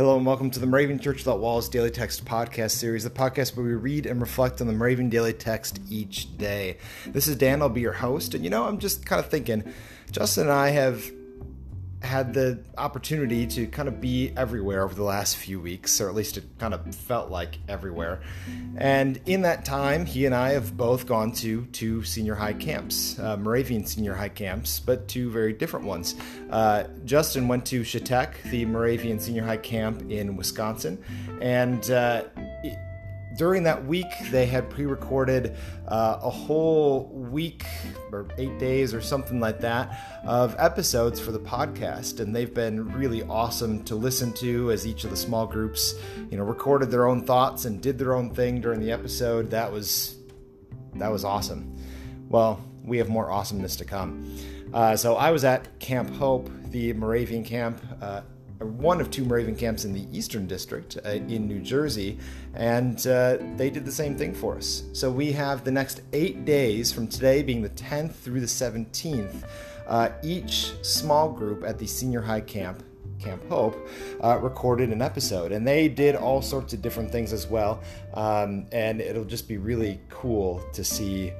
Hello and welcome to the Moravian Church Without Walls Daily Text podcast series, the podcast where we read and reflect on the Moravian Daily Text each day. This is Dan, I'll be your host, and you know, I'm just kind of thinking, Justin and I have had the opportunity to kind of be everywhere over the last few weeks, or at least it kind of felt like everywhere. And in that time, he and I have both gone to two senior high camps, uh, Moravian senior high camps, but two very different ones. Uh, Justin went to Chetek, the Moravian senior high camp in Wisconsin, and uh, during that week, they had pre recorded uh, a whole week or eight days or something like that of episodes for the podcast. And they've been really awesome to listen to as each of the small groups, you know, recorded their own thoughts and did their own thing during the episode. That was, that was awesome. Well, we have more awesomeness to come. Uh, so I was at Camp Hope, the Moravian camp. Uh, one of two Moravian camps in the Eastern District uh, in New Jersey, and uh, they did the same thing for us. So we have the next eight days from today being the 10th through the 17th. Uh, each small group at the senior high camp Camp Hope, uh, recorded an episode. And they did all sorts of different things as well. Um, and it'll just be really cool to see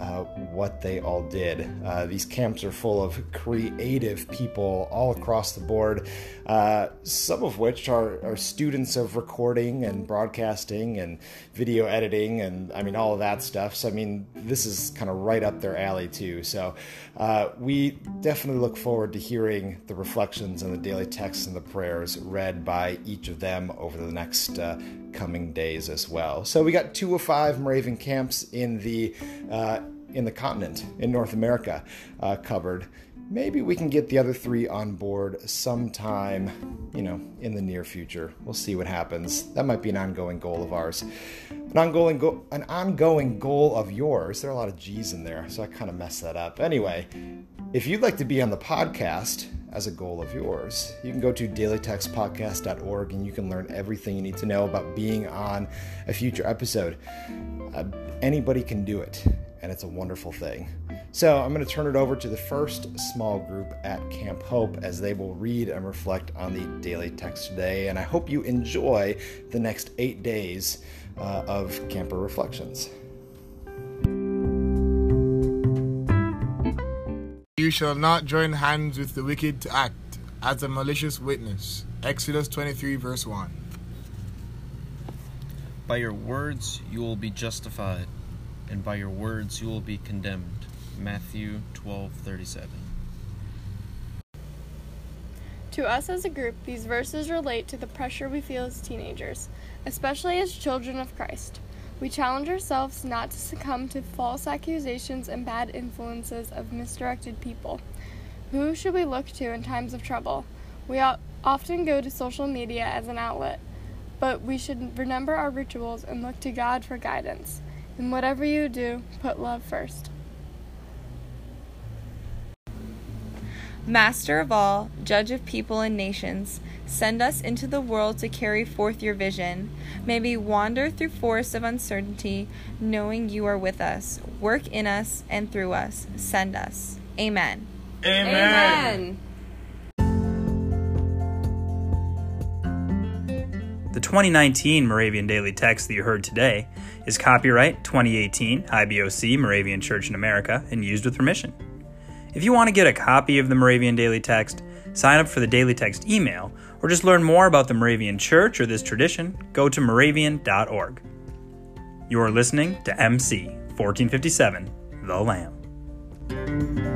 uh, what they all did. Uh, these camps are full of creative people all across the board, uh, some of which are, are, students of recording and broadcasting and video editing and I mean, all of that stuff. So, I mean, this is kind of right up their alley, too. So, uh, we definitely look forward to hearing the reflections and the daily texts and the prayers read by each of them over the next uh, coming days as well. So we got two of five Moravian camps in the uh, in the continent in North America uh, covered. Maybe we can get the other three on board sometime, you know, in the near future. We'll see what happens. That might be an ongoing goal of ours. An ongoing, go- an ongoing goal of yours. There are a lot of G's in there, so I kind of messed that up. Anyway, if you'd like to be on the podcast, as a goal of yours, you can go to dailytextpodcast.org and you can learn everything you need to know about being on a future episode. Uh, anybody can do it, and it's a wonderful thing. So, I'm going to turn it over to the first small group at Camp Hope as they will read and reflect on the daily text today. And I hope you enjoy the next eight days uh, of Camper Reflections. Shall not join hands with the wicked to act as a malicious witness. Exodus 23, verse 1. By your words you will be justified, and by your words you will be condemned. Matthew 12:37. To us as a group, these verses relate to the pressure we feel as teenagers, especially as children of Christ. We challenge ourselves not to succumb to false accusations and bad influences of misdirected people. Who should we look to in times of trouble? We often go to social media as an outlet, but we should remember our rituals and look to God for guidance. In whatever you do, put love first. Master of all, judge of people and nations, send us into the world to carry forth your vision. May we wander through forests of uncertainty, knowing you are with us. Work in us and through us. Send us. Amen. Amen. The 2019 Moravian Daily Text that you heard today is copyright 2018 IBOC Moravian Church in America and used with permission. If you want to get a copy of the Moravian Daily Text, sign up for the Daily Text email, or just learn more about the Moravian Church or this tradition, go to moravian.org. You are listening to MC 1457, The Lamb.